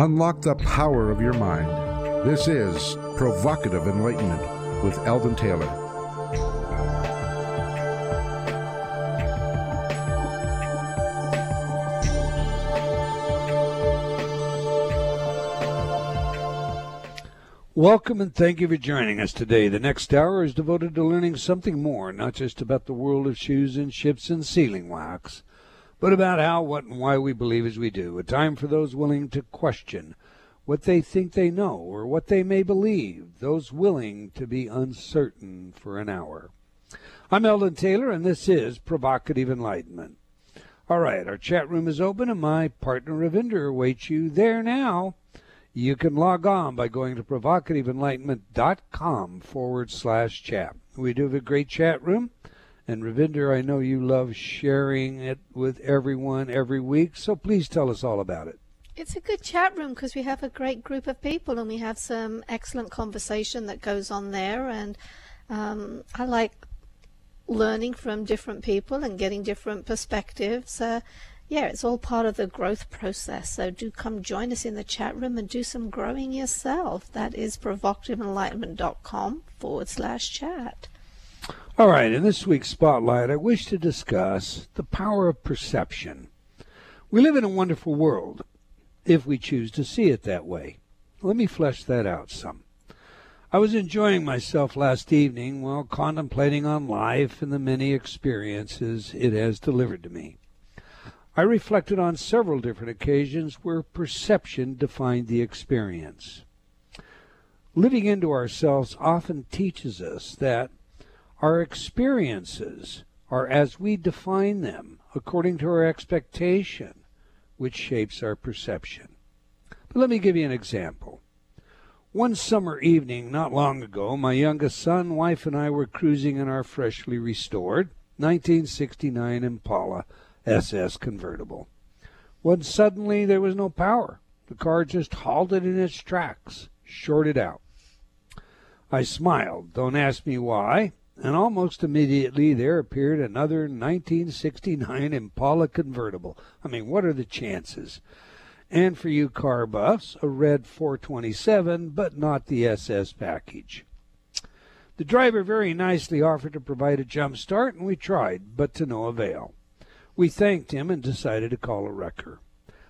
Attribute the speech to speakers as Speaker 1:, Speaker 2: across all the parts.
Speaker 1: Unlock the power of your mind. This is Provocative Enlightenment with Eldon Taylor.
Speaker 2: Welcome and thank you for joining us today. The next hour is devoted to learning something more, not just about the world of shoes and ships and sealing wax, but about how, what, and why we believe as we do. A time for those willing to question what they think they know or what they may believe, those willing to be uncertain for an hour. I'm Eldon Taylor, and this is Provocative Enlightenment. All right, our chat room is open, and my partner Ravinder awaits you there now. You can log on by going to provocativeenlightenment.com forward slash chat. We do have a great chat room. And Ravinder, I know you love sharing it with everyone every week, so please tell us all about it.
Speaker 3: It's a good chat room because we have a great group of people and we have some excellent conversation that goes on there. And um, I like learning from different people and getting different perspectives. Uh, yeah, it's all part of the growth process. So do come join us in the chat room and do some growing yourself. That is provocativeenlightenment.com forward slash chat.
Speaker 2: All right, in this week's spotlight, I wish to discuss the power of perception. We live in a wonderful world, if we choose to see it that way. Let me flesh that out some. I was enjoying myself last evening while contemplating on life and the many experiences it has delivered to me. I reflected on several different occasions where perception defined the experience. Living into ourselves often teaches us that our experiences are as we define them according to our expectation, which shapes our perception. But let me give you an example. One summer evening, not long ago, my youngest son, wife, and I were cruising in our freshly restored 1969 Impala SS convertible. When suddenly there was no power. The car just halted in its tracks, shorted out. I smiled. Don't ask me why. And almost immediately there appeared another 1969 Impala convertible. I mean, what are the chances? And for you car buffs, a red 427, but not the SS package. The driver very nicely offered to provide a jump start, and we tried, but to no avail. We thanked him and decided to call a wrecker.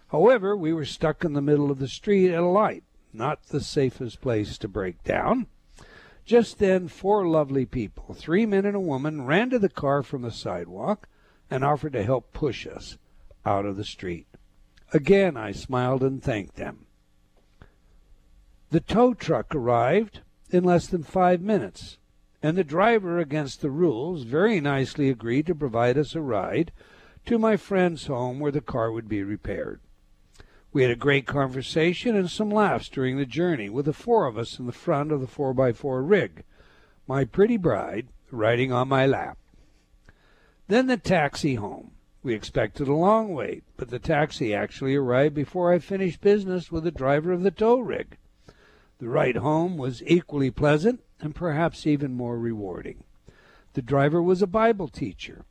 Speaker 2: However, we were stuck in the middle of the street at a light, not the safest place to break down. Just then, four lovely people, three men and a woman, ran to the car from the sidewalk and offered to help push us out of the street. Again, I smiled and thanked them. The tow truck arrived in less than five minutes, and the driver, against the rules, very nicely agreed to provide us a ride to my friend's home where the car would be repaired. We had a great conversation and some laughs during the journey, with the four of us in the front of the 4x4 rig, my pretty bride riding on my lap. Then the taxi home. We expected a long wait, but the taxi actually arrived before I finished business with the driver of the tow rig. The ride home was equally pleasant and perhaps even more rewarding. The driver was a Bible teacher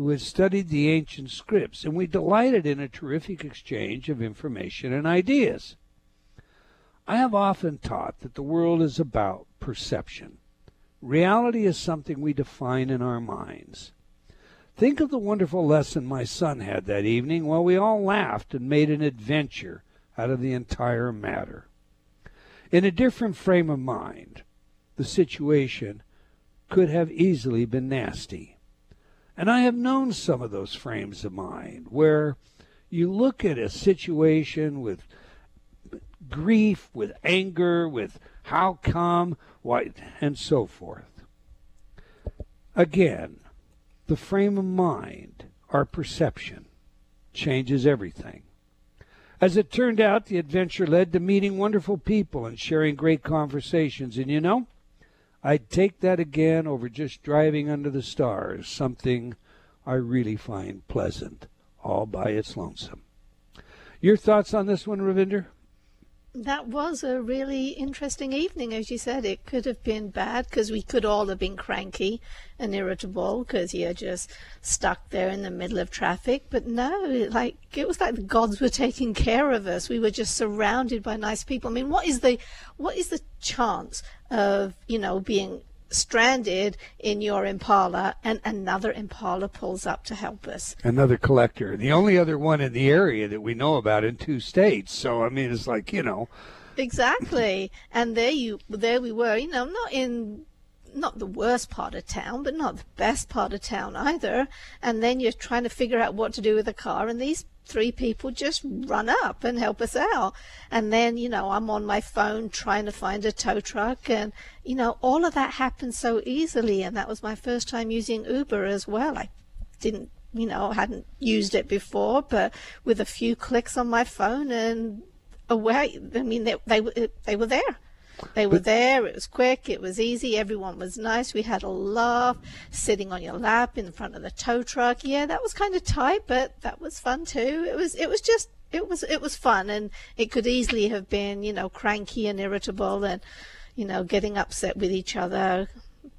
Speaker 2: who had studied the ancient scripts, and we delighted in a terrific exchange of information and ideas. I have often taught that the world is about perception. Reality is something we define in our minds. Think of the wonderful lesson my son had that evening while we all laughed and made an adventure out of the entire matter. In a different frame of mind, the situation could have easily been nasty. And I have known some of those frames of mind where you look at a situation with grief, with anger, with how come, why, and so forth. Again, the frame of mind, our perception, changes everything. As it turned out, the adventure led to meeting wonderful people and sharing great conversations. And you know, I'd take that again over just driving under the stars, something I really find pleasant all by its lonesome. Your thoughts on this one, Ravinder?
Speaker 3: That was a really interesting evening, as you said. It could have been bad because we could all have been cranky and irritable because you're just stuck there in the middle of traffic. But no, like it was like the gods were taking care of us. We were just surrounded by nice people. I mean, what is the what is the chance of you know being stranded in your Impala and another Impala pulls up to help us.
Speaker 2: Another collector. The only other one in the area that we know about in two states. So I mean it's like, you know.
Speaker 3: Exactly. and there you there we were, you know, not in not the worst part of town, but not the best part of town either. And then you're trying to figure out what to do with the car and these three people just run up and help us out. And then, you know, I'm on my phone trying to find a tow truck. And, you know, all of that happened so easily. And that was my first time using Uber as well. I didn't, you know, hadn't used it before, but with a few clicks on my phone and away, I mean, they, they, they were there. They were there. It was quick. It was easy. Everyone was nice. We had a laugh, sitting on your lap in front of the tow truck. Yeah, that was kind of tight, but that was fun too. It was. It was just. It was. It was fun, and it could easily have been, you know, cranky and irritable, and you know, getting upset with each other.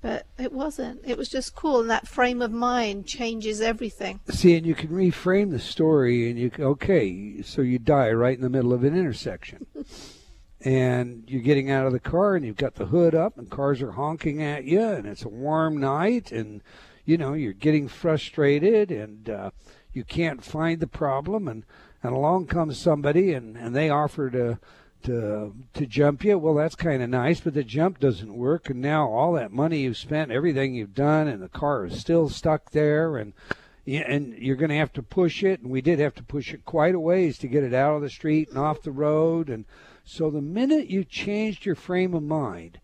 Speaker 3: But it wasn't. It was just cool, and that frame of mind changes everything.
Speaker 2: See, and you can reframe the story, and you okay, so you die right in the middle of an intersection. and you're getting out of the car and you've got the hood up and cars are honking at you and it's a warm night and you know you're getting frustrated and uh, you can't find the problem and and along comes somebody and and they offer to to to jump you. Well that's kind of nice but the jump doesn't work and now all that money you've spent everything you've done and the car is still stuck there and and you're going to have to push it and we did have to push it quite a ways to get it out of the street and off the road and so the minute you changed your frame of mind,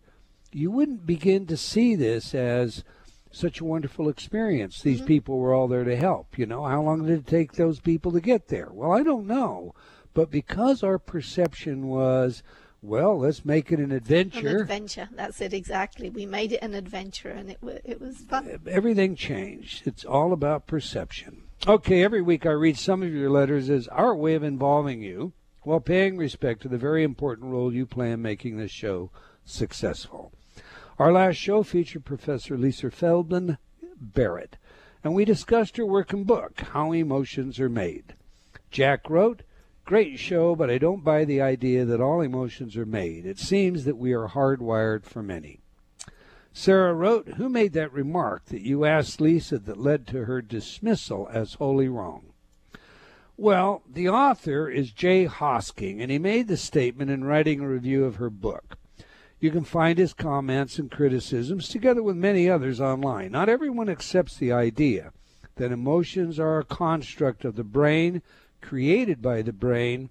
Speaker 2: you wouldn't begin to see this as such a wonderful experience. These mm-hmm. people were all there to help. You know, how long did it take those people to get there? Well, I don't know. But because our perception was, well, let's make it an adventure.
Speaker 3: An adventure. That's it exactly. We made it an adventure, and it w- it was fun.
Speaker 2: Everything changed. It's all about perception. Okay, every week I read some of your letters as our way of involving you while paying respect to the very important role you play in making this show successful. Our last show featured Professor Lisa Feldman Barrett, and we discussed her work and book, How Emotions Are Made. Jack wrote, Great show, but I don't buy the idea that all emotions are made. It seems that we are hardwired for many. Sarah wrote, Who made that remark that you asked Lisa that led to her dismissal as wholly wrong? Well, the author is Jay Hosking, and he made the statement in writing a review of her book. You can find his comments and criticisms together with many others online. Not everyone accepts the idea that emotions are a construct of the brain, created by the brain,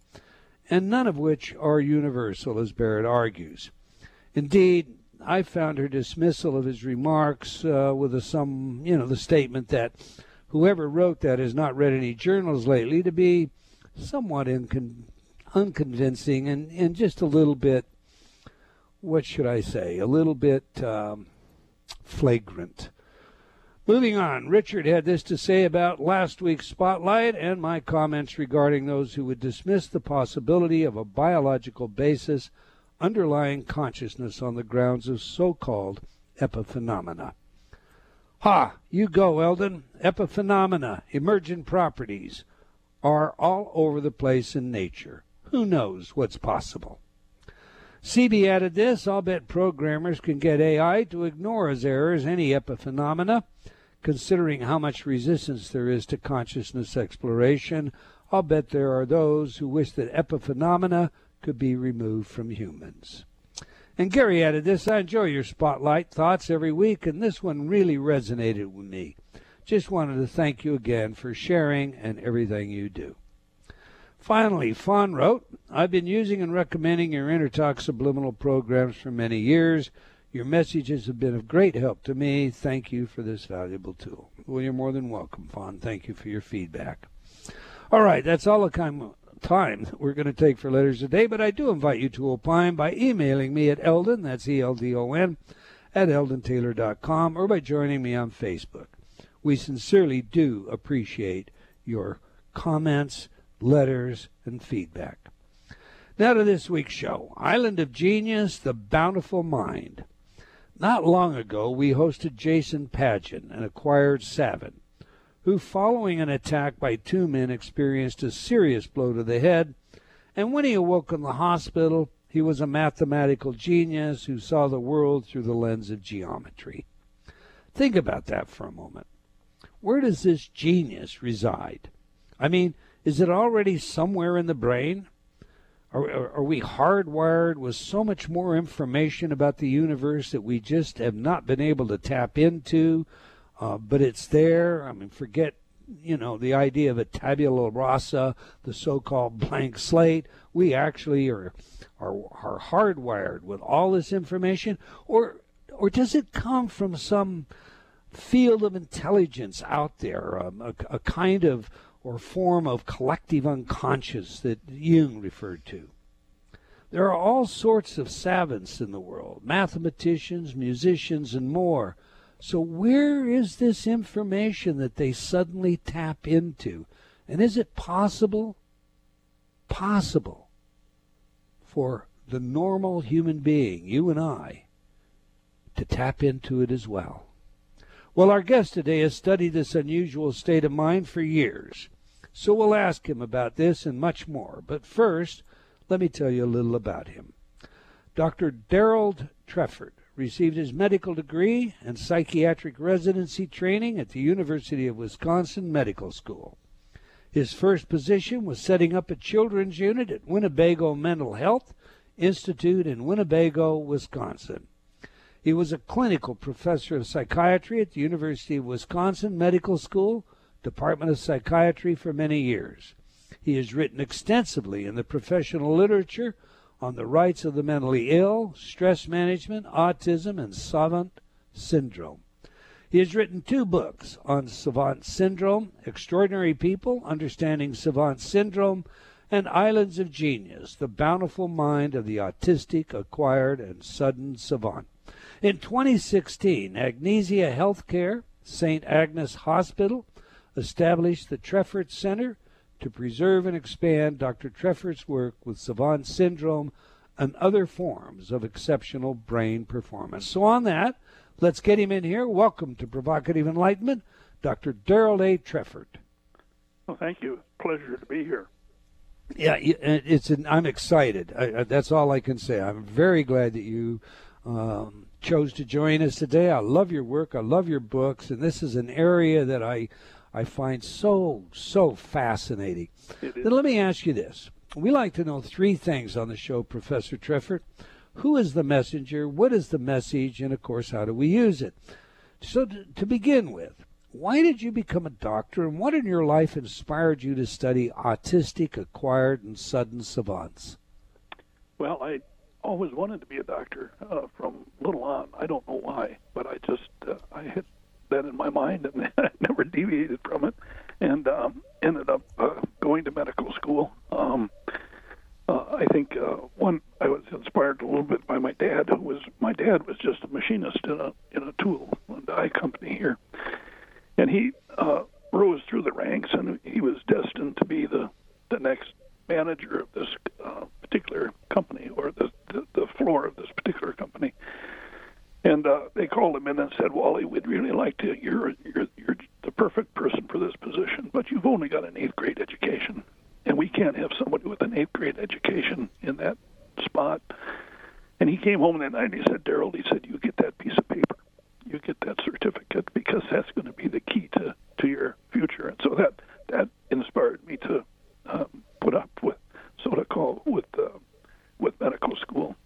Speaker 2: and none of which are universal, as Barrett argues. Indeed, I found her dismissal of his remarks uh, with a, some, you know, the statement that whoever wrote that has not read any journals lately to be somewhat incon- unconvincing and, and just a little bit, what should I say, a little bit um, flagrant. Moving on, Richard had this to say about last week's spotlight and my comments regarding those who would dismiss the possibility of a biological basis underlying consciousness on the grounds of so called epiphenomena. Ha! You go, Eldon. Epiphenomena, emergent properties, are all over the place in nature. Who knows what's possible? CB added this I'll bet programmers can get AI to ignore as errors any epiphenomena. Considering how much resistance there is to consciousness exploration, I'll bet there are those who wish that epiphenomena could be removed from humans. And Gary added this I enjoy your spotlight thoughts every week, and this one really resonated with me. Just wanted to thank you again for sharing and everything you do. Finally, Fawn wrote, I've been using and recommending your InnerTalk subliminal programs for many years. Your messages have been of great help to me. Thank you for this valuable tool. Well, you're more than welcome, Fawn. Thank you for your feedback. All right, that's all the time time that we're going to take for letters today, but I do invite you to opine by emailing me at Eldon, that's E L D O N, at eldontaylor.com, or by joining me on Facebook. We sincerely do appreciate your comments, letters, and feedback. Now to this week's show Island of Genius, The Bountiful Mind. Not long ago, we hosted Jason Padgett, an acquired savant, who, following an attack by two men, experienced a serious blow to the head. And when he awoke in the hospital, he was a mathematical genius who saw the world through the lens of geometry. Think about that for a moment. Where does this genius reside? I mean, is it already somewhere in the brain? Are, are, are, we hardwired with so much more information about the universe that we just have not been able to tap into? Uh, but it's there. I mean, forget, you know, the idea of a tabula rasa, the so called blank slate. We actually are, are, are hardwired with all this information. Or, or does it come from some field of intelligence out there, um, a, a kind of or form of collective unconscious that Jung referred to. There are all sorts of savants in the world mathematicians, musicians, and more. So, where is this information that they suddenly tap into? And is it possible, possible, for the normal human being, you and I, to tap into it as well? Well, our guest today has studied this unusual state of mind for years. So we'll ask him about this and much more. But first, let me tell you a little about him. Dr. Darold Treffert received his medical degree and psychiatric residency training at the University of Wisconsin Medical School. His first position was setting up a children's unit at Winnebago Mental Health Institute in Winnebago, Wisconsin. He was a clinical professor of psychiatry at the University of Wisconsin Medical School Department of Psychiatry for many years. He has written extensively in the professional literature on the rights of the mentally ill, stress management, autism, and savant syndrome. He has written two books on savant syndrome Extraordinary People, Understanding Savant Syndrome, and Islands of Genius The Bountiful Mind of the Autistic, Acquired, and Sudden Savant. In 2016, Agnesian Healthcare, St. Agnes Hospital, established the Treffert Center to preserve and expand Dr. Treffert's work with savant syndrome and other forms of exceptional brain performance. So, on that, let's get him in here. Welcome to Provocative Enlightenment, Dr. Darold A. Treffert.
Speaker 4: Well, thank you. Pleasure to be here.
Speaker 2: Yeah, it's. An, I'm excited. I, that's all I can say. I'm very glad that you um, chose to join us today. I love your work. I love your books, and this is an area that I I find so, so fascinating. Then let me ask you this. We like to know three things on the show, Professor Treffert. Who is the messenger? What is the message? And of course, how do we use it? So, to, to begin with, why did you become a doctor, and what in your life inspired you to study autistic, acquired, and sudden savants?
Speaker 4: Well, I always wanted to be a doctor uh, from little on. I don't know why, but I just uh, I had that in my mind, and I never deviated from it, and um, ended up uh, going to medical school. Um, uh, I think uh, one I was inspired a little bit by my dad, who was my dad was just a machinist in a in a tool and die company here, and he uh, rose through the ranks, and he was destined to be the the next manager of this uh, particular company or the, the the floor of this particular company. And uh, they called him in and said, "Wally, we'd really like to. You're you're you're the perfect person for this position, but you've only got an eighth grade education, and we can't have somebody with an eighth grade education in that spot." And he came home that night and he said, Daryl, he said, you get that piece of paper, you get that certificate because that's going to be the key to to your future." And so that that inspired me to um, put up with so to call with uh, with medical school,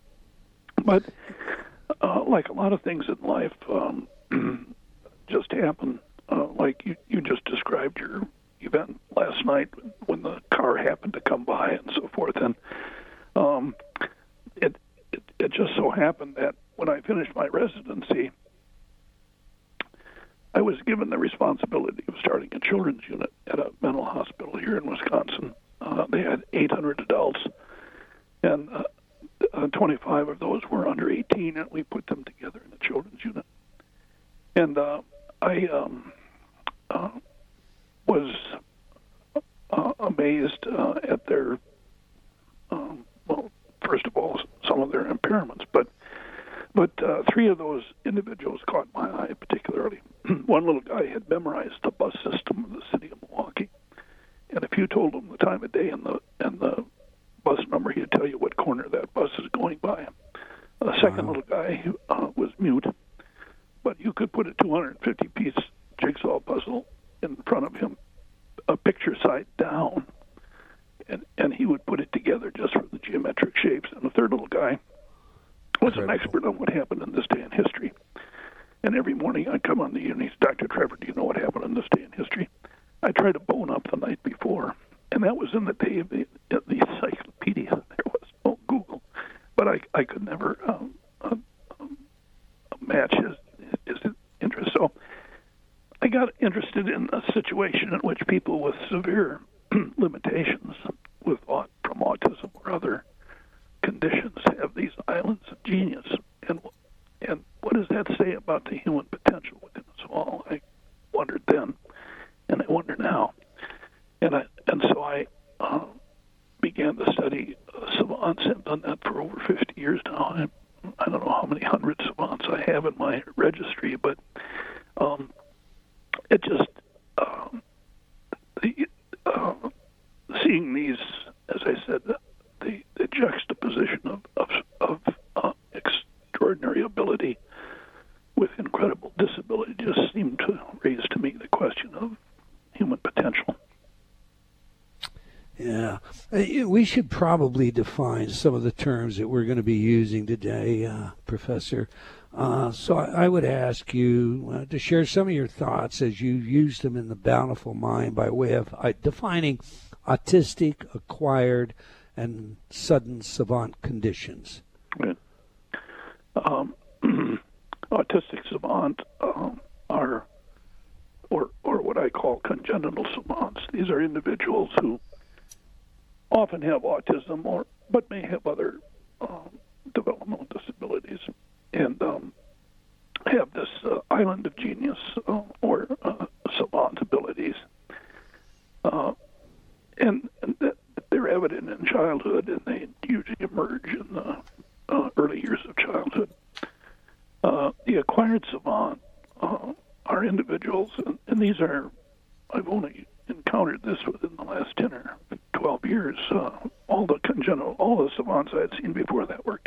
Speaker 4: but uh, like a lot of things in life, um, just happen. Uh, like you, you just described your event last night when the car happened to come by and so forth, and um, it, it it just so happened that when I finished my residency, I was given the responsibility of starting a children's unit at a mental hospital here in Wisconsin. Uh, they had 800 adults, and uh, uh, 25 of those were under 18, and we put them together in the children's unit. And uh, I um, uh, was uh, amazed uh, at their, um, well, first of all, some of their impairments, but but uh, three of those individuals caught my eye particularly. One little guy had memorized the bus system of the city of Milwaukee, and if you told him the time of day and the number, he'd tell you what corner that bus is going by. A second
Speaker 2: Wow.
Speaker 4: little guy uh, was mute, but you could put a 250 piece jigsaw puzzle in front of him, a picture side down, and and he would put it together just from the geometric shapes. And the third little guy was an expert on what happened in this day in history. And every morning I'd come on the unit, he's, Dr. Trevor, do you know what happened in this day in history? I tried to bone up the night before, and that was in the day of the, of the encyclopedia. There was no Google, but I I could never um, um, um, match his his interest. So I got interested in a situation in which people with severe limitations, with aut- from autism or other conditions, have these islands of genius, and and what does that say about the human potential within us all? I wondered then, and I wonder now, and I and so I uh, began to study uh, savants. I've done that for over 50 years now. I, I don't know how many hundred savants I have in my registry, but um, it just um, the uh, seeing these, as I said, the the, the juxtaposition of of, of uh, extraordinary ability with incredible disability just seemed to raise to me the question of human potential.
Speaker 2: Yeah. Uh, you- We should probably define some of the terms that we're going to be using today, uh, Professor. Uh, so I, I would ask you uh, to share some of your thoughts as you used them in the Bountiful Mind by way of uh, defining autistic, acquired, and sudden savant conditions.
Speaker 4: Right. Um, autistic savant um, are, or or what I call congenital savants. These are individuals who often have autism, or but may have other um, developmental disabilities, and um, have this uh, island of genius uh, or uh, savant abilities. Uh, and, and that they're evident in childhood, and they usually emerge in the uh, early years of childhood. Uh, the acquired savant uh, are individuals, and, and these are, I've only encountered this within the last 10 or 12 years. Uh, all the congenital, all the savants I had seen before that were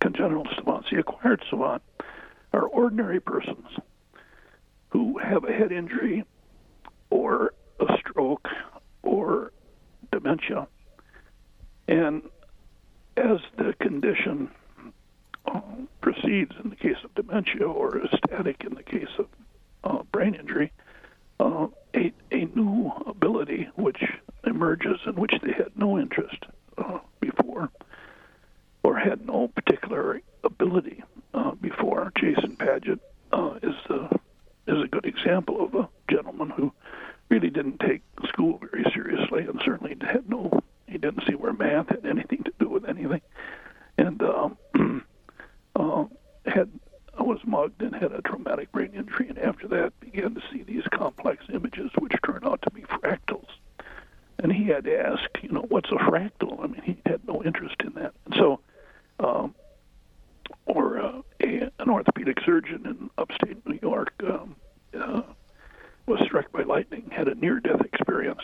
Speaker 4: congenital savants. The acquired savant are ordinary persons who have a head injury or a stroke or dementia. And as the condition uh, proceeds in the case of dementia or is static in the case of uh, brain injury, uh, a, a new ability which emerges in which they had no interest uh, before or had no particular ability uh, before. Jason Padgett uh, is a, is a good example of a gentleman who really didn't take school very seriously and certainly had no he didn't see where math had anything to do with anything and um, uh, had was mugged and had a traumatic brain injury and after that began to see these complex images which turned out to be fractals and he had to ask you know what's a fractal i mean he had no interest in that and so um, or uh, a, an orthopedic surgeon in upstate new york um, uh, was struck by lightning, had a near death experience,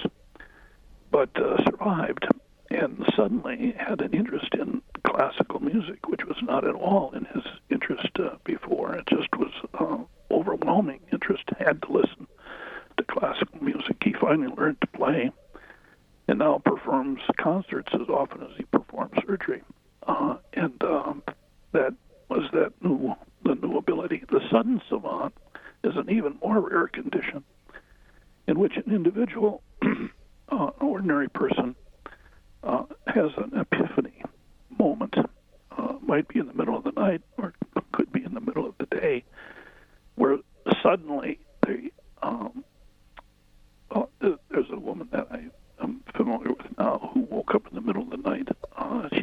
Speaker 4: but uh, survived, and suddenly had an interest in classical music, which was not at all in his interest uh, before. It just was uh, overwhelming interest, had to listen to classical music. He finally learned to play and now performs concerts as often as he performs surgery. Uh, and um, that was that new, the new ability. The sudden savant is an even more rare condition in which an individual, uh, an ordinary person, uh, has an epiphany moment. Uh, might be in the middle of the night or could be in the middle of the day, where suddenly they. Um, oh, there- there's a woman that I am familiar with now who woke up in the middle of the night.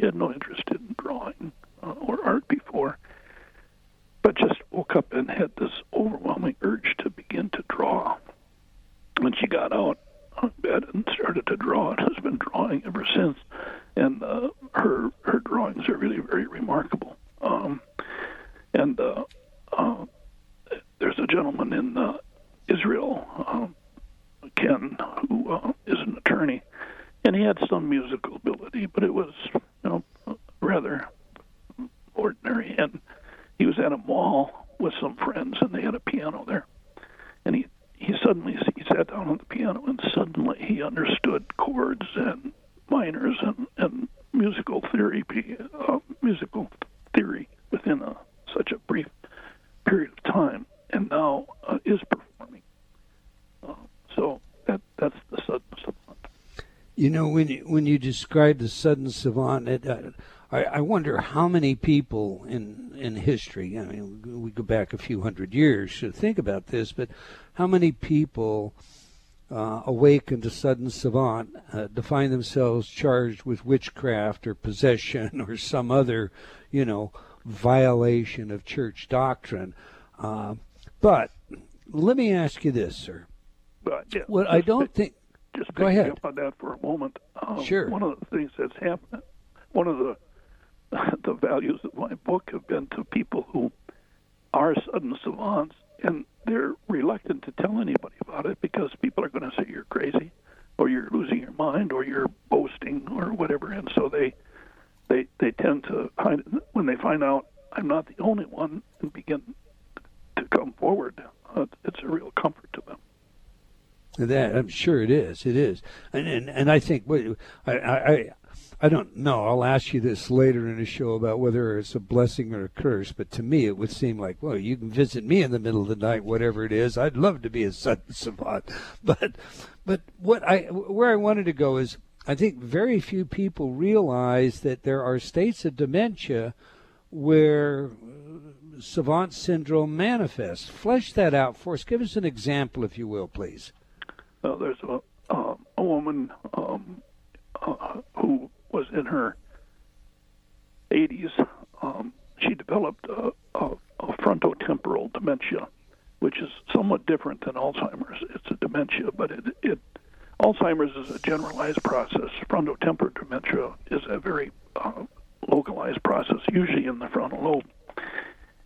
Speaker 4: Uh, she had no interest in drawing uh, or art before, but just woke up and had this overwhelming urge to begin to draw. When she got out of bed and started to draw, and has been drawing ever since. And uh, her her drawings are really very remarkable. Um, and uh, uh, there's a gentleman in uh, Israel, uh, Ken, who uh, is an attorney, and he had some musical ability, but it was you know rather ordinary. And he was at a mall with some friends, and they had a piano there, and he he suddenly he sat down on the piano, and suddenly he understood chords and minors and and musical theory, uh, musical theory within a, such a brief period of time, and now uh, is performing. Uh, so that that's the sudden savant.
Speaker 2: You know, when you, describe the sudden savant, it, uh, I, I wonder how many people in in history. I mean, we go back a few hundred years to think about this, but how many people uh, awakened to sudden savant uh, to find themselves charged with witchcraft or possession or some other, you know, violation of church doctrine. Uh, but let me ask you this, sir.
Speaker 4: But yeah,
Speaker 2: well, I don't think.
Speaker 4: Just
Speaker 2: go ahead.
Speaker 4: up on that for a moment. Um,
Speaker 2: sure.
Speaker 4: One of the things that's happened, one of the the values of my book have been to people who are sudden savants and they're reluctant to tell anybody about it because people are going to say you're crazy or you're losing your mind or you're boasting or whatever and so they they they tend to hide when they find out I'm not the only one and begin to come forward uh, it's a real comfort to them
Speaker 2: that I'm sure it is it is and and, and I think I, I I don't know. I'll ask you this later in the show about whether it's a blessing or a curse. But to me, it would seem like, well, you can visit me in the middle of the night, whatever it is. I'd love to be a sudden savant. But, but what I where I wanted to go is, I think very few people realize that there are states of dementia where savant syndrome manifests. Flesh that out for us. Give us an example, if you will, please.
Speaker 4: Well, there's a uh, a woman um, uh, who was in her 80s. Um, she developed a, a, a frontotemporal dementia, which is somewhat different than Alzheimer's. It's a dementia, but it, it Alzheimer's is a generalized process. Frontotemporal dementia is a very uh, localized process, usually in the frontal lobe.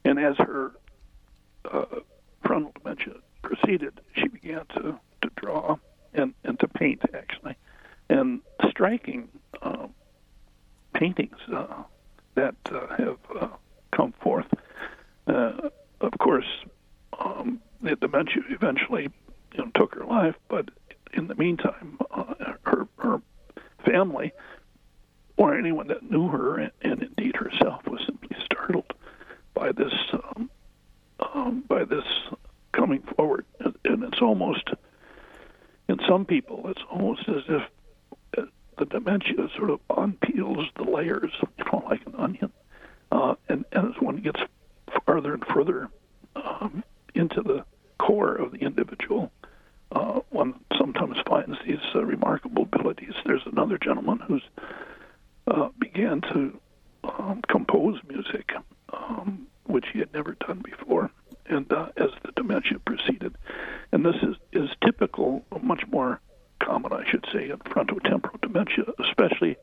Speaker 4: And as her uh, frontal dementia proceeded, she began to, to draw and, and to paint, actually. And striking uh, paintings uh, that uh, have uh, come forth. Of course, um, the dementia eventually you know, took her life, but in the meantime, her her family or anyone that knew her and, and indeed herself was simply startled by this um, um, by this coming forward, and, and it's almost in some people it's almost as if the dementia sort of unpeels the layers, you know, like an onion. Uh, and, and as one gets farther and further um, into the core of the individual, uh, one sometimes finds these uh, remarkable abilities. There's another gentleman who's uh, began to um, compose music, um, which he had never done before. And uh, as the dementia proceeded, and this is, is typical, much more common, I should say, in frontotemporal dementia, especially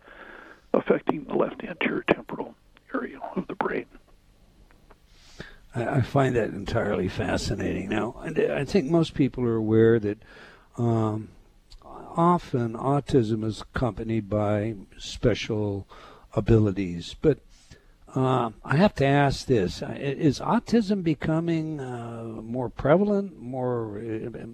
Speaker 4: affecting the left anterior temporal area of the brain.
Speaker 2: I find that entirely fascinating. Now, I think most people are aware that um, often autism is accompanied by special abilities, but uh, I have to ask this: Is autism becoming uh, more prevalent, more uh,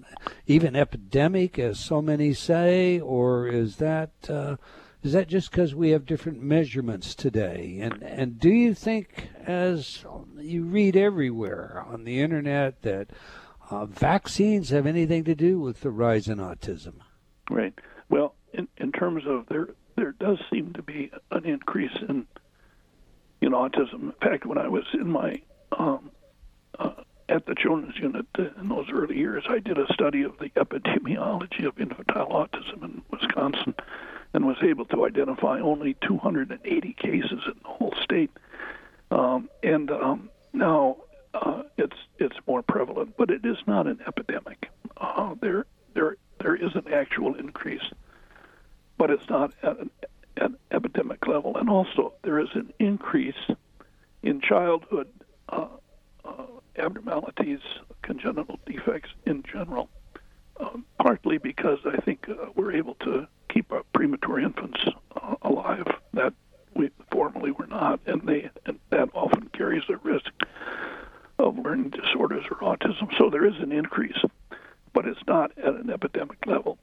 Speaker 2: even epidemic, as so many say, or is that uh, is that just because we have different measurements today? And and do you think, as you read everywhere on the internet, that uh, vaccines have anything to do with the rise in autism?
Speaker 4: Right. Well, in in terms of there, there does seem to be an increase in in autism. In fact, when I was in my um, uh, at the Children's Unit in those early years, I did a study of the epidemiology of infantile autism in Wisconsin, and was able to identify only 280 cases in the whole state. Um, and um, now uh, it's it's more prevalent, but it is not an epidemic. Uh, there there there is an actual increase, but it's not at an at epidemic level. And also, there is an increase in childhood uh, uh, abnormalities, congenital defects in general. Um, partly because I think uh, we're able to keep our premature infants uh, alive that we formerly were not, and they and that often carries a risk of learning disorders or autism. So there is an increase, but it's not at an epidemic level.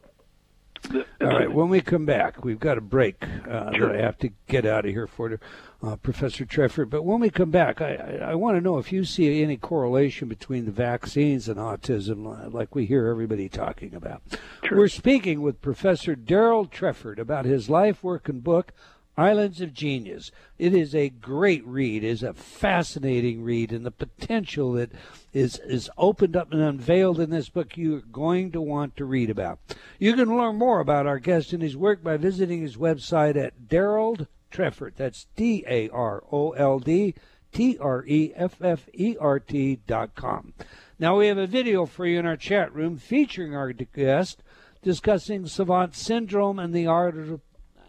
Speaker 2: All right. When we come back, we've got a break uh,
Speaker 4: Sure.
Speaker 2: that I have to get out of here for uh, Professor Treffert. But when we come back, I, I, I want to know if you see any correlation between the vaccines and autism, like we hear everybody talking about.
Speaker 4: Sure.
Speaker 2: We're speaking with Professor Daryl Treffert about his life, work, and book. Islands of Genius. It is a great read, is a fascinating read, and the potential that is is opened up and unveiled in this book you're going to want to read about. You can learn more about our guest and his work by visiting his website at Darold Treffert. That's D A R O L D T R E F F E R T dot com. Now we have a video for you in our chat room featuring our guest discussing savant syndrome and the art of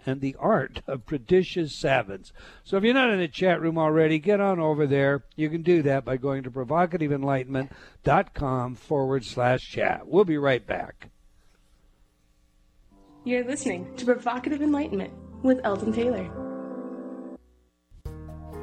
Speaker 2: and the art of prodigious savants. So if you're not in the chat room already, get on over there. You can do that by going to provocativeenlightenment.com forward slash chat. We'll be right back.
Speaker 5: You're listening to Provocative Enlightenment with Eldon Taylor.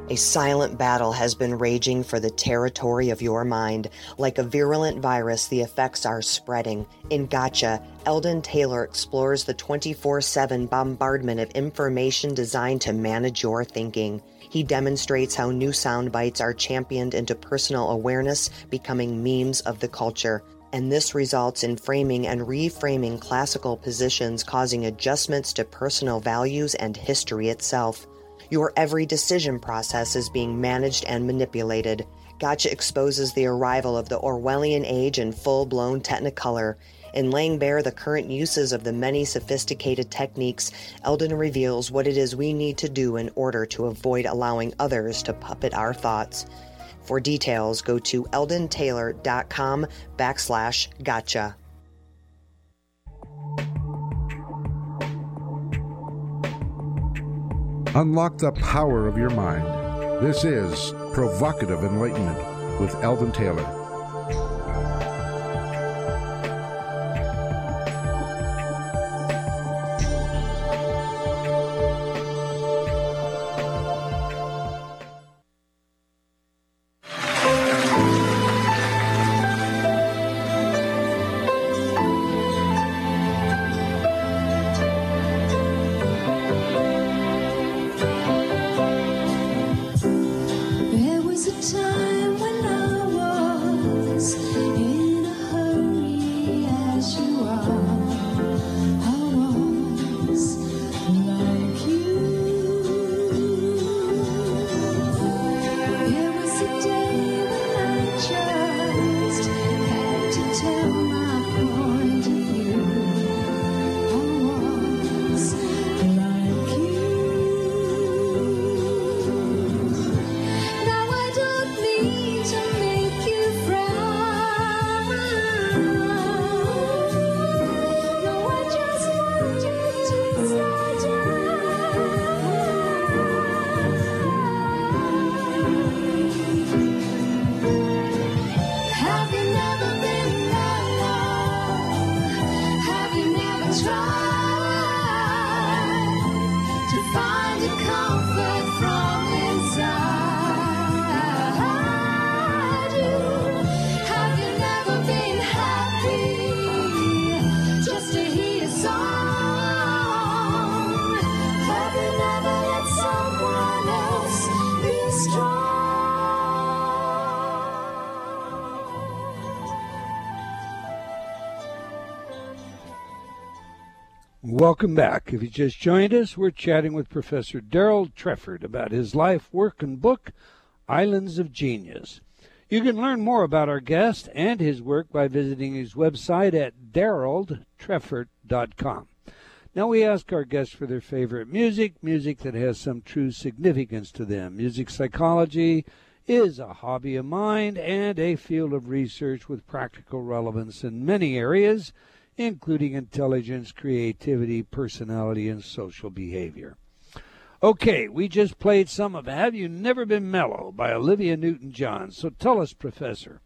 Speaker 6: A silent battle has been raging for the territory of your mind. Like a virulent virus, the effects are spreading. In Gotcha, Eldon Taylor explores the 24 7 bombardment of information designed to manage your thinking. He demonstrates how new sound bites are championed into personal awareness, becoming memes of the culture. And this results in framing and reframing classical positions, causing adjustments to personal values and history itself. Your every decision process is being managed and manipulated. Gotcha exposes the arrival of the Orwellian age in full blown technicolor. In laying bare the current uses of the many sophisticated techniques, Eldon reveals what it is we need to do in order to avoid allowing others to puppet our thoughts. For details, go to eldontaylor.com backslash gotcha.
Speaker 1: Unlock the power of your mind. This is Provocative Enlightenment with Eldon Taylor.
Speaker 2: Welcome back. If you just joined us, we're chatting with Professor Daryl Treffert about his life, work, and book, Islands of Genius. You can learn more about our guest and his work by visiting his website at daroldtreffert.com. Now we ask our guests for their favorite music, music that has some true significance to them. Music psychology is a hobby of mine and a field of research with practical relevance in many areas, including intelligence, creativity, personality, and social behavior. Okay, we just played some of Have You Never Been Mellow by Olivia Newton John. So tell us, Professor,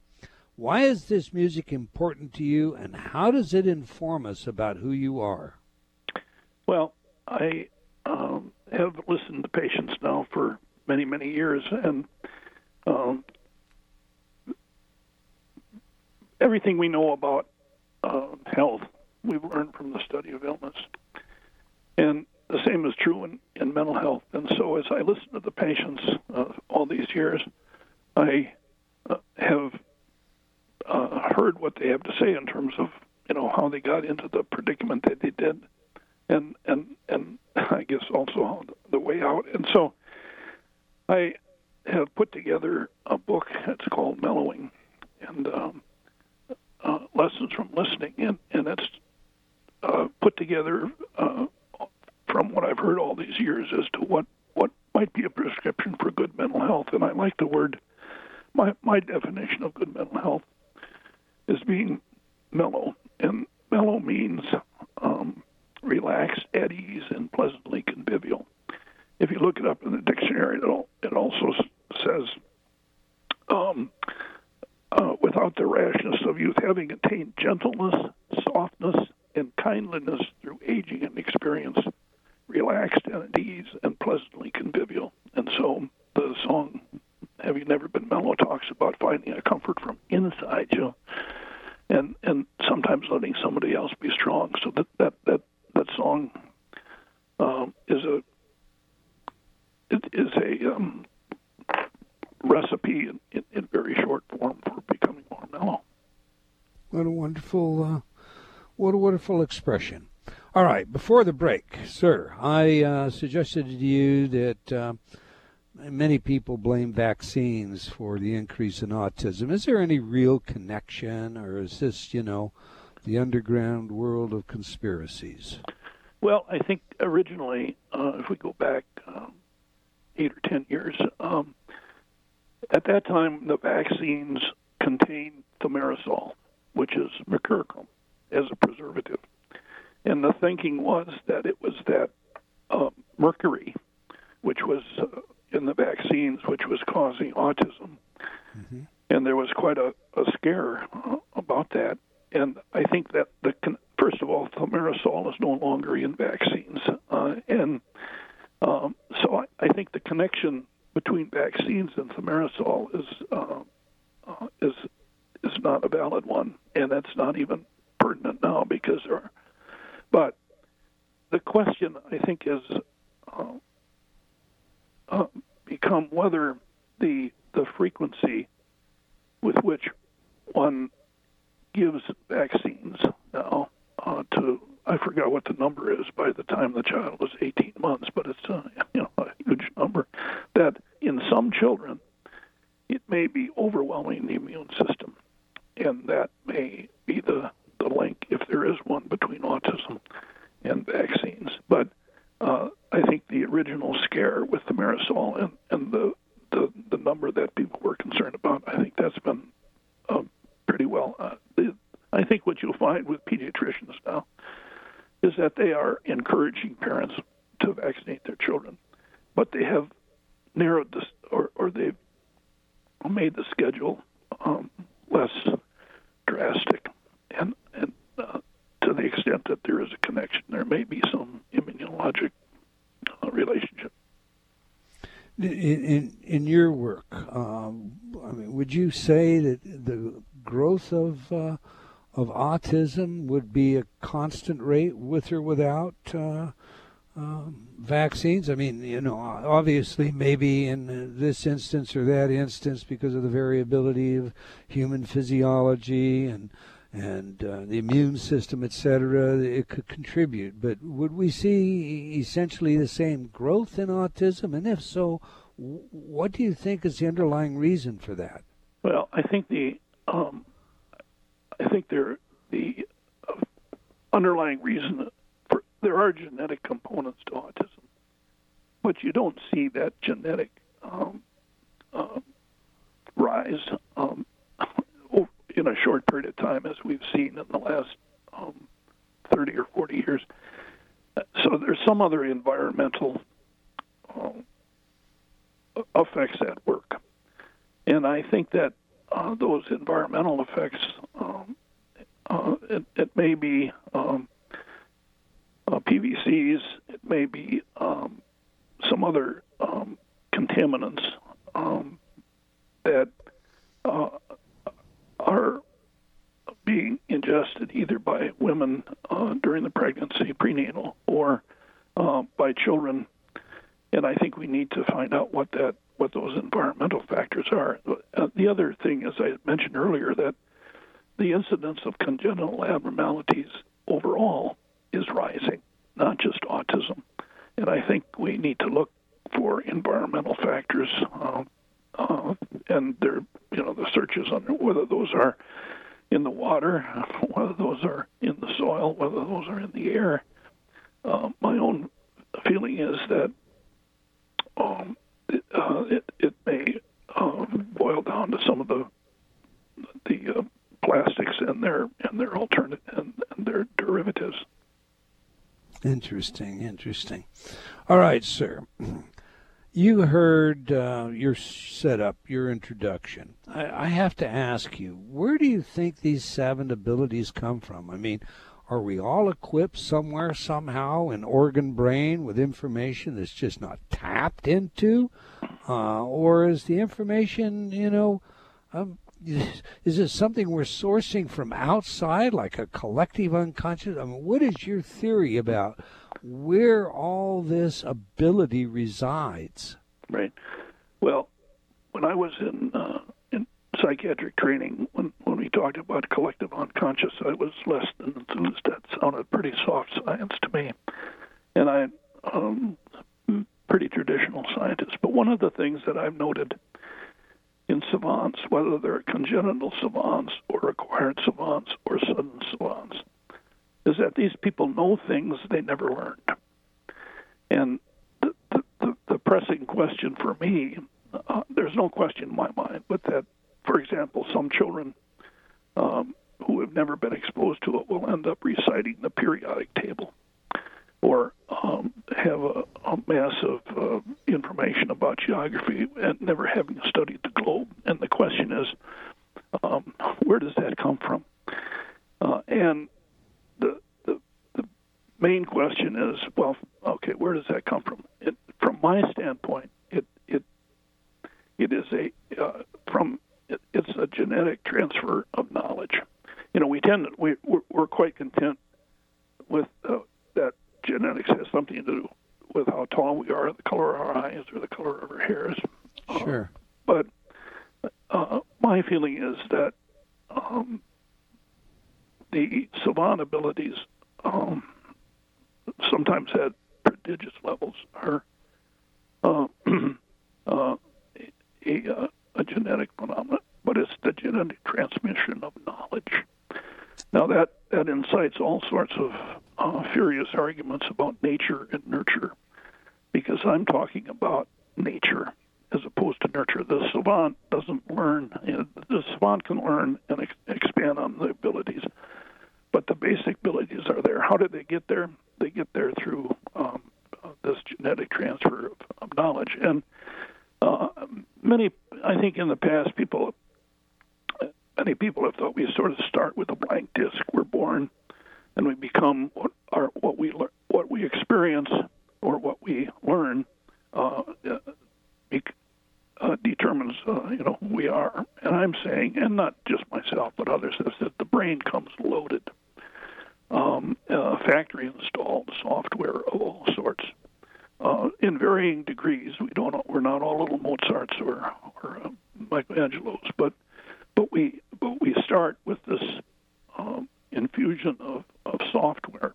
Speaker 2: why is this music important to you and how does it inform us about who you are?
Speaker 4: Well, I um, have listened to patients now for many, many years, and um, everything we know about uh, health we've learned from the study of illness. And the same is true in, in mental health. And so, as I listen to the patients uh, all these years, I uh, have uh, heard what they have to say in terms of you know how they got into the predicament that they did, and and and I guess also the way out. And so, I have put together a book. It's called Mellowing, and um, uh, lessons from listening, and and it's uh, put together uh, from what I've heard all these years as to what what might be a prescription for good mental health. And I like the word. My my definition of good mental health is being mellow, and mellow means um, relaxed, at ease, and pleasantly convivial. If you look it up in the dictionary, it, al- it also s- says um, uh, without the rashness of youth, having attained gentleness, softness, and kindliness through aging and experience, relaxed and at ease and pleasantly convivial. And so the song "Have You Never Been Mellow" talks about finding a comfort from inside you, and and sometimes letting somebody else be strong. So that that that that song um, is a it is a um, recipe in, in, in very short form for becoming more mellow.
Speaker 2: What a wonderful, uh, what a wonderful expression. All right, before the break, sir, I uh, suggested to you that uh, many people blame vaccines for the increase in autism. Is there any real connection, or is this, you know, the underground world of conspiracies?
Speaker 4: Well, I think originally, uh, if we go back um, eight or ten years, um, at that time the vaccines contained thimerosal, which is mercurochrome, as a preservative. And the thinking was that it was that uh, mercury, which was uh, in the vaccines, which was causing autism. And there was quite a, a scare uh, about that. And I think that the con- first of all, thimerosal is no longer in vaccines, uh, and um, so I, I think the connection between vaccines and thimerosal is uh, uh, is is not a valid one, and that's not even pertinent now because there are. But the question I think is uh, uh, become whether the the frequency with which one gives vaccines now uh, to I forgot what the number is by the time the child was 18 months, but it's uh, you know a huge number. That in some children, it may be overwhelming the immune system, and that may be the the link, if there is one, between autism and vaccines. But uh, I think the original scare with thimerosal and and the the the number that people were concerned about, I think that's been uh, pretty well. Uh, I think what you'll find with pediatricians now is that they are encouraging parents to vaccinate their children, but they have narrowed this or, or they've made the schedule um, less drastic, and to the extent that there is a connection, there may be some immunologic uh, relationship.
Speaker 2: In in, in your work, um, I mean, would you say that the growth of uh, of autism would be a constant rate with or without uh, um, vaccines? I mean, you know, obviously, maybe in this instance or that instance, because of the variability of human physiology and and uh, the immune system, et cetera, it could contribute. But would we see essentially the same growth in autism? And if so, what do you think is the underlying reason for that?
Speaker 4: Well, I think the um, I think there the uh, underlying reason for there are genetic components to autism, but you don't see that genetic um, uh, rise um, in a short period of time as we've seen in the last um, 30 or 40 years. So there's some other environmental effects at work. And I think that uh, those environmental effects, um, uh, it, it may be um, uh, PVCs, it may be um, some other um, contaminants um, that uh, are being ingested either by women uh, during the pregnancy, prenatal, or uh, by children. And I think we need to find out what that what those environmental factors are. Uh, the other thing, as I mentioned earlier, that the incidence of congenital abnormalities overall is rising, not just autism. And I think we need to look for environmental factors, uh, and there, you know, the searches on whether those are in the water, whether those are in the soil, whether those are in the air. Uh, my own feeling is that um, it, uh, it, it may uh, boil down to some of the the uh, plastics and their and their alternate and, and their derivatives.
Speaker 2: Interesting, interesting. All right, sir. You heard uh, your setup, your introduction. I, I have to ask you, where do you think these seven abilities come from? I mean, are we all equipped somewhere, somehow, in organ brain with information that's just not tapped into? Uh, or is the information, you know, um, is this something we're sourcing from outside, like a collective unconscious? I mean, what is your theory about where all this ability resides?
Speaker 4: Right. Well, when I was in uh, in psychiatric training, when when we talked about collective unconscious, I was less than enthused. That sounded pretty soft science to me, and I um, pretty traditional scientist. But one of the things that I've noted in savants, whether they're congenital savants or acquired savants or sudden savants, is that these people know things they never learned. And the, the, the, the pressing question for me, uh, there's no question in my mind, but that, for example, some children um, who have never been exposed to it will end up reciting the periodic table or um, have a, a mass of uh, information about geography and never having studied the globe. And the question is, um, where does that come from? Uh, and the, the the main question is, well, okay, where does that come from? It, from my standpoint, it it it is a uh, from it, it's a genetic transfer of knowledge. You know, we tend to, we we're, we're quite content with uh, that genetics has something to do with how tall we are, the color of our eyes, or the color of our hairs.
Speaker 2: Sure.
Speaker 4: Uh, but uh, my feeling is that um, the savant abilities, um, sometimes at prodigious levels, are uh, uh, a, a, a genetic phenomenon, but it's the genetic transmission of knowledge. Now that that incites all sorts of uh, furious arguments about nature and nurture, because I'm talking about nature as opposed to nurture. The savant doesn't learn. You know, the savant can learn and ex- expand on the abilities, but the basic abilities are there. How did they get there? They get there through um, uh, this genetic transfer of, of knowledge. And uh, many, I think, in the past, people many people have thought we sort of start with a blank disc. We're born, and we become what are what we lear- what we experience or what we learn uh, uh, uh, determines uh, you know who we are. And I'm saying, and not just myself, but others have said the brain comes loaded, um, factory installed software of all sorts. Uh, in varying degrees, we don't. We're not all little Mozarts or or uh, Michelangelos, but but we but we start with this um, infusion of software.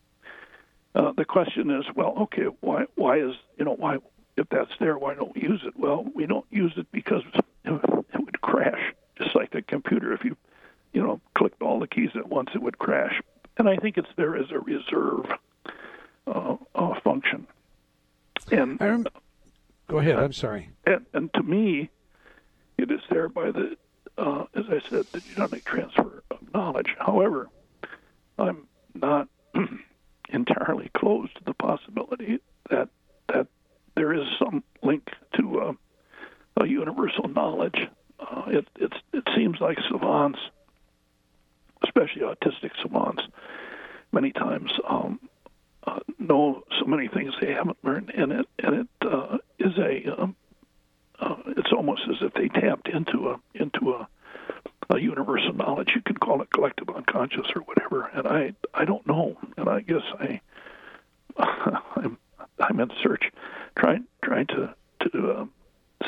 Speaker 4: Uh, the question is, well, okay, why why is you know why if that's there, why don't we use it? Well, we don't use it because it would crash, just like the computer. If you you know clicked all the keys at once, it would crash. And I think it's there as a reserve uh, uh, function. And
Speaker 2: rem- Go ahead. I'm sorry.
Speaker 4: and, and to me, it is there by the, uh, as I said, the genetic transfer of knowledge. However, I'm not entirely closed to the possibility that that there is some link to uh, they haven't learned, and it and it uh, is a um, uh, it's almost as if they tapped into a into a a universal knowledge. You can call it collective unconscious or whatever. And I I don't know. And I guess I I'm I'm in search, trying trying to to um,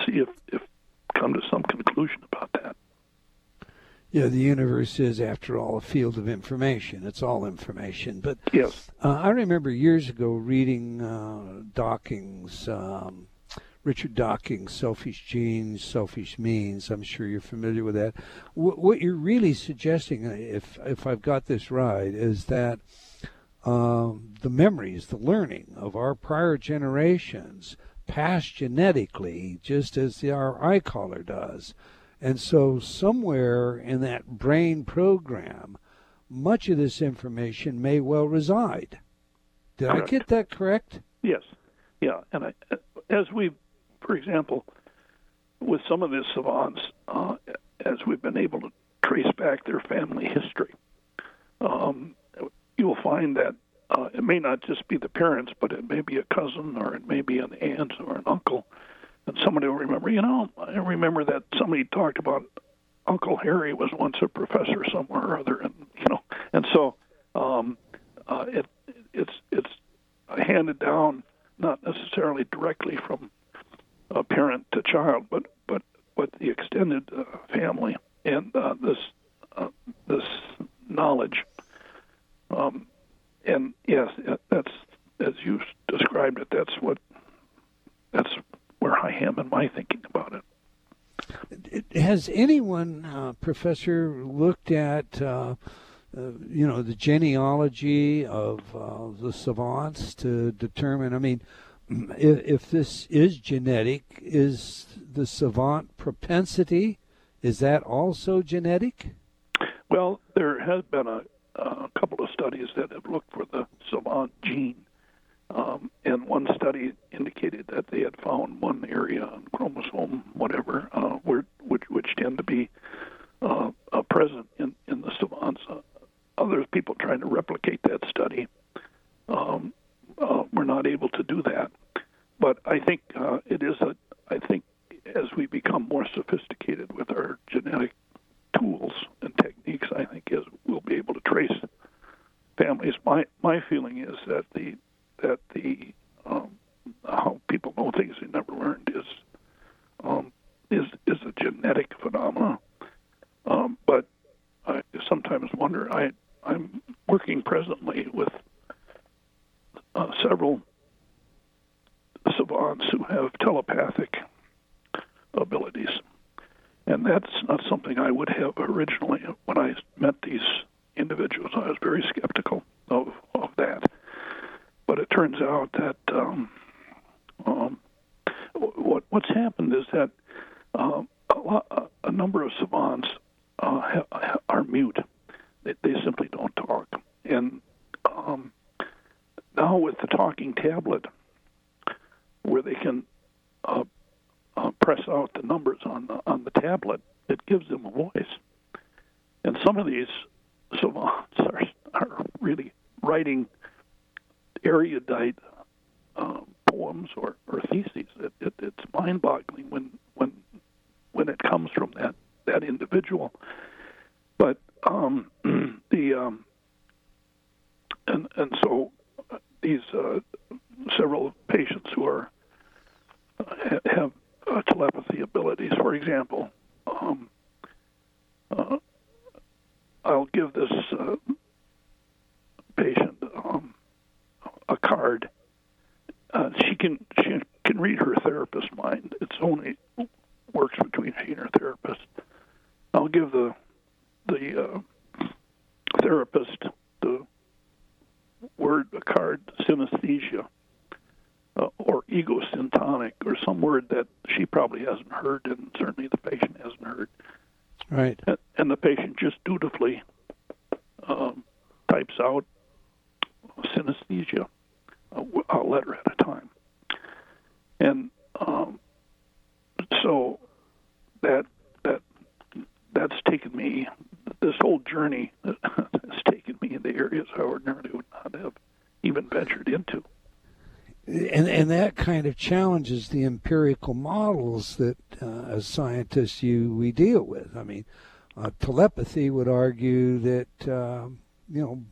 Speaker 4: see if if come to some conclusion about that.
Speaker 2: Yeah, is, after all, a field of information. It's all information. But
Speaker 4: Yes.
Speaker 2: uh, I remember years ago reading uh, Dawkins, um, Richard Dawkins' Selfish Genes, Selfish Memes. I'm sure you're familiar with that. Wh- what you're really suggesting, uh, if if I've got this right, is that um, the memories, the learning of our prior generations passed genetically, just as the, our eye color does. And so, somewhere in that brain program, much of this information may well reside. Did I get that correct?
Speaker 4: Yes, yeah, and I, as we, for example, with some of the savants, uh, as we've been able to trace back their family history, um, you will find that uh, it may not just be the parents, but it may be a cousin or it may be an aunt or an uncle, and somebody will remember. You know, I remember that somebody talked about Uncle Harry was once a professor somewhere or other, and you know, and so um, uh, it it's it's handed down not necessarily directly from a parent to child, but but but the extended uh, family and uh, this uh, this knowledge. Um, and yes, that's as you described it. That's what that's where I am in my thinking about it.
Speaker 2: Has anyone, uh, Professor, looked at, uh, uh, you know, the genealogy of uh, the savants to determine? I mean, if, if this is genetic, is the savant propensity is that also genetic?
Speaker 4: Well, there has been a, a couple of studies that have looked for the savant gene, um, and one study indicated that they had found one area on chromosome whatever, uh, where which which tend to be uh, present in in the savants. Uh, other people trying to replicate that study um, uh, were not able to do that. But I think uh, it is a. I think as we become more sophisticated with our genetic tools and techniques, I think is we'll be able to trace families. My my feeling is that the that the um, how people know things they never learned is um, is is a genetic phenomenon. Um, but I sometimes wonder. I I'm working presently with uh, several savants who have telepathic abilities. And that's not something I would have originally. When I met these individuals, I was very skeptical of, of that. But it turns out that um, um, what what's happened is that um, a, lot, a number of savants uh, ha, are mute. They, they simply don't talk. And um, now with the talking tablet, where they can uh, uh, press out the numbers on the, on the tablet, it gives them a voice. And some of these savants are, are really writing erudite uh, poems or, or theses. It, it, it's mind-boggling when when when it comes from that that individual. But um, the um, and and so uh, these uh, several patients who are uh, have uh, telepathy abilities. For example, um, uh, I'll give this uh, patient um, a card. Uh, she can she can read her therapist's mind. It's only works between she and her therapist. I'll give the the uh, therapist the word a card synesthesia uh, or ego syntonic or some word that she probably hasn't heard and certainly the patient hasn't heard.
Speaker 2: Right.
Speaker 4: And, and the patient just dutifully um, types out synesthesia, a, w- a letter at a time. And um, so that that that's taken me this whole journey has taken me into areas I ordinarily would not have even ventured into.
Speaker 2: and and that kind of challenges the empirical models that uh, as scientists you we deal with. I mean, uh, telepathy would argue that um, you know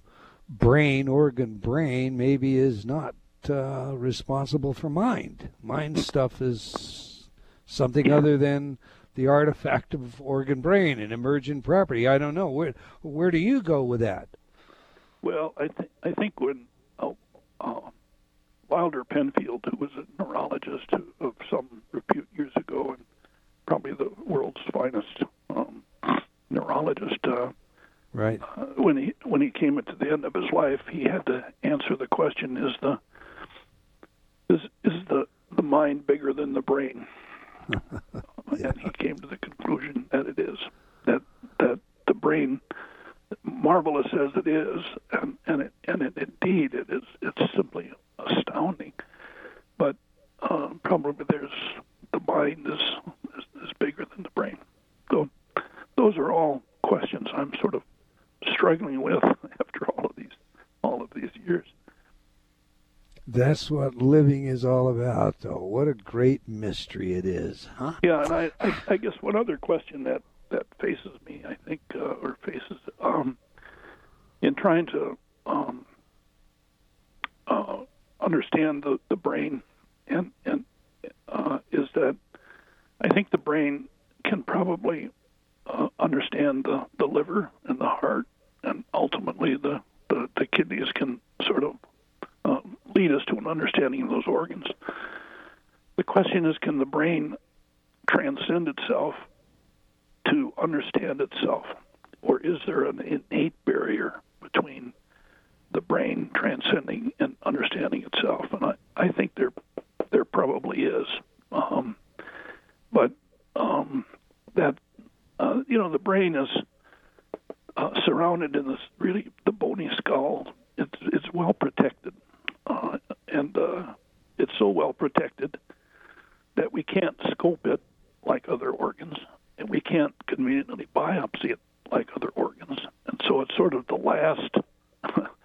Speaker 2: brain organ brain maybe is not uh, responsible for mind. Mind stuff is something other than the artifact of organ brain and emergent property. I don't know where where do you go with that?
Speaker 4: Well, I think I think when oh, uh, Wilder Penfield, who was a neurologist of some repute years ago, and probably the world's finest um, neurologist, uh,
Speaker 2: Right.
Speaker 4: uh, when he when he came into the end of his life, he had to answer the question: Is the is is the the mind bigger than the brain? and he came to the conclusion that it is that that the brain, marvelous as it is, and and it, and it, indeed it is it's simply astounding, but uh, probably there's the mind is, is is bigger than the brain. So those are all questions I'm sort of struggling with after all of these all of these years.
Speaker 2: That's what living is all about, though. What a great mystery it is, huh?
Speaker 4: Yeah, and I, I, I guess one other question that that faces me, I think, uh, or faces um, in trying to um, uh, understand the, the brain, and and uh, is that I think the brain can probably uh, understand the, the liver and the heart, and ultimately the, the, the kidneys can sort of uh, lead us to an understanding of those organs. The question is, can the brain transcend itself to understand itself, or is there an innate barrier between the brain transcending and understanding itself? And I, I think there there probably is, um, but um, that uh, you know the brain is uh, surrounded in this really the bony skull. It's it's well protected, uh, and uh, it's so well protected that we can't scope it like other organs, and we can't conveniently biopsy it like other organs. And so it's sort of the last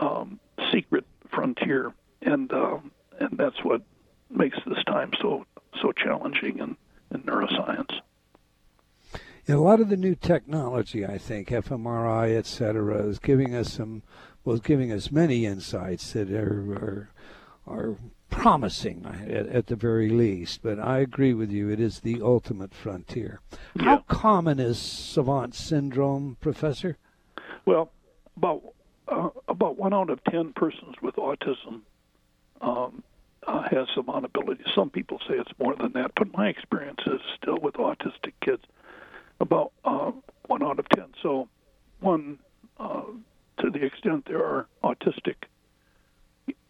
Speaker 4: um, secret frontier, and um, and that's what makes this time so so challenging in, in neuroscience.
Speaker 2: And a lot of the new technology, I think, fMRI, et cetera, is giving us some, well, giving us many insights that are are, are promising at, at the very least. But I agree with you; it is the ultimate frontier. How common is savant syndrome, Professor?
Speaker 4: Well, about uh, about one out of ten persons with autism um, uh, has savant ability. Some people say it's more than that, but my experience is still with autistic kids about uh, one out of ten. So, one uh, to the extent there are autistic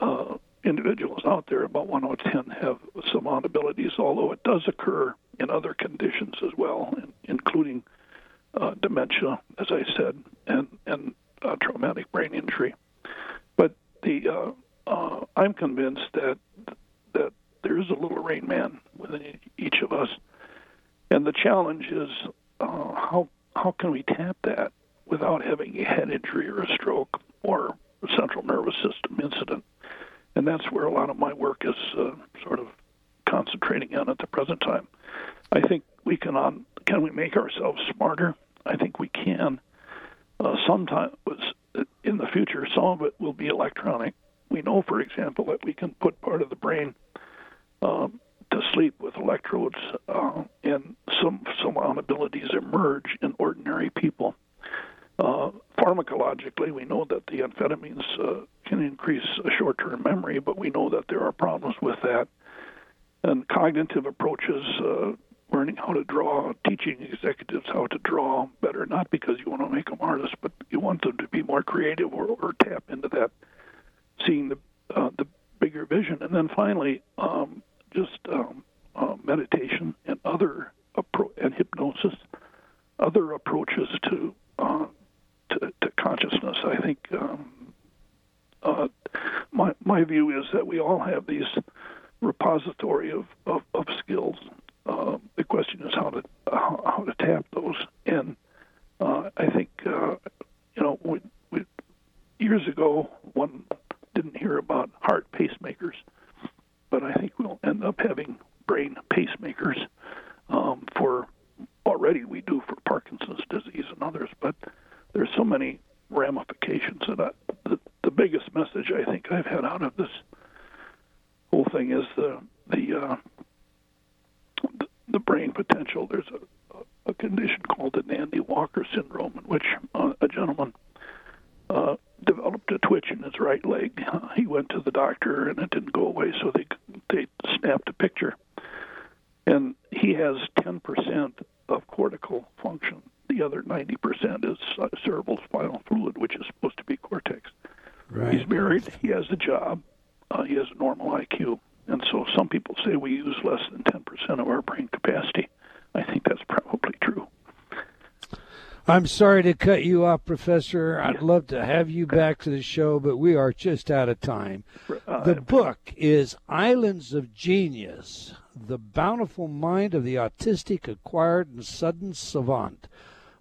Speaker 4: uh, individuals out there, about one out of ten have savant abilities. Although it does occur in other conditions as well, including uh, dementia, as I said, and and uh, traumatic brain injury. But the uh, uh, I'm convinced that that there is a little rain man within each of us, and the challenge is uh, how how can we tap that without having a head injury or a stroke or a central nervous system incident, and that's where a lot of my work is uh, sort of concentrating on at the present time. I think we can on can we make ourselves smarter? I think we can. Uh, in the future, some of it will be electronic. We know, for example, that we can put part of the brain um, to sleep with electrodes, uh, and some some abilities emerge in ordinary people. Uh, pharmacologically, we know that the amphetamines uh, can increase short-term memory, but we know that there are problems with that. And cognitive approaches, uh, learning how to draw, teaching executives how to draw better, not because you want to make them artists, but you want them to be more creative or, or tap into that, seeing the uh, the bigger vision. And then finally, um, just um, uh, meditation and other appro- and hypnosis, other approaches to uh, to, to consciousness. I think um, uh, my my view is that we all have these repository of, of, of skills. Uh, the question is how to how, how to tap those, and uh, I think uh, you know we, we, years ago one didn't hear about heart pacemakers, but I think we'll end up having brain pacemakers um, for already we do for Parkinson's disease and others, but there's so many ramifications. And I, the, the biggest message I think I've had out of this whole thing is the the uh, the, the brain potential. There's a, a condition called the Dandy Walker syndrome, in which uh, a gentleman uh, developed a twitch in his right leg. Uh, he went to the doctor, and it didn't go away, so they they snapped a picture, and he has 10% of cortical function. The other 90% is uh, cerebral spinal fluid, which is supposed to be cortex.
Speaker 2: Right.
Speaker 4: He's married. He has a job. Uh, he has a normal IQ. And so some people say we use less than 10% of our brain capacity. I think that's probably true.
Speaker 2: I'm sorry to cut you off, Professor. I'd love to have you back to the show, but we are just out of time.
Speaker 4: Uh,
Speaker 2: The book is Islands of Genius The Bountiful Mind of the Autistic, Acquired, and Sudden Savant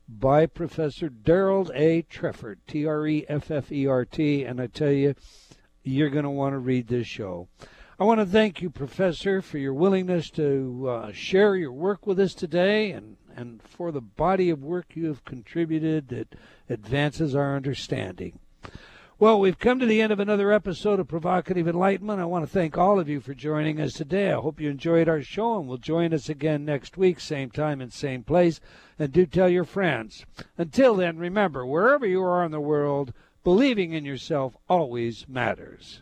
Speaker 2: by Professor Darold A. Treffert, T R E F F E R T. And I tell you, you're going to want to read this show. I want to thank you, Professor, for your willingness to uh, share your work with us today and, and for the body of work you have contributed that advances our understanding. Well, we've come to the end of another episode of Provocative Enlightenment. I want to thank all of you for joining us today. I hope you enjoyed our show and will join us again next week, same time and same place. And do tell your friends. Until then, remember, wherever you are in the world, believing in yourself always matters.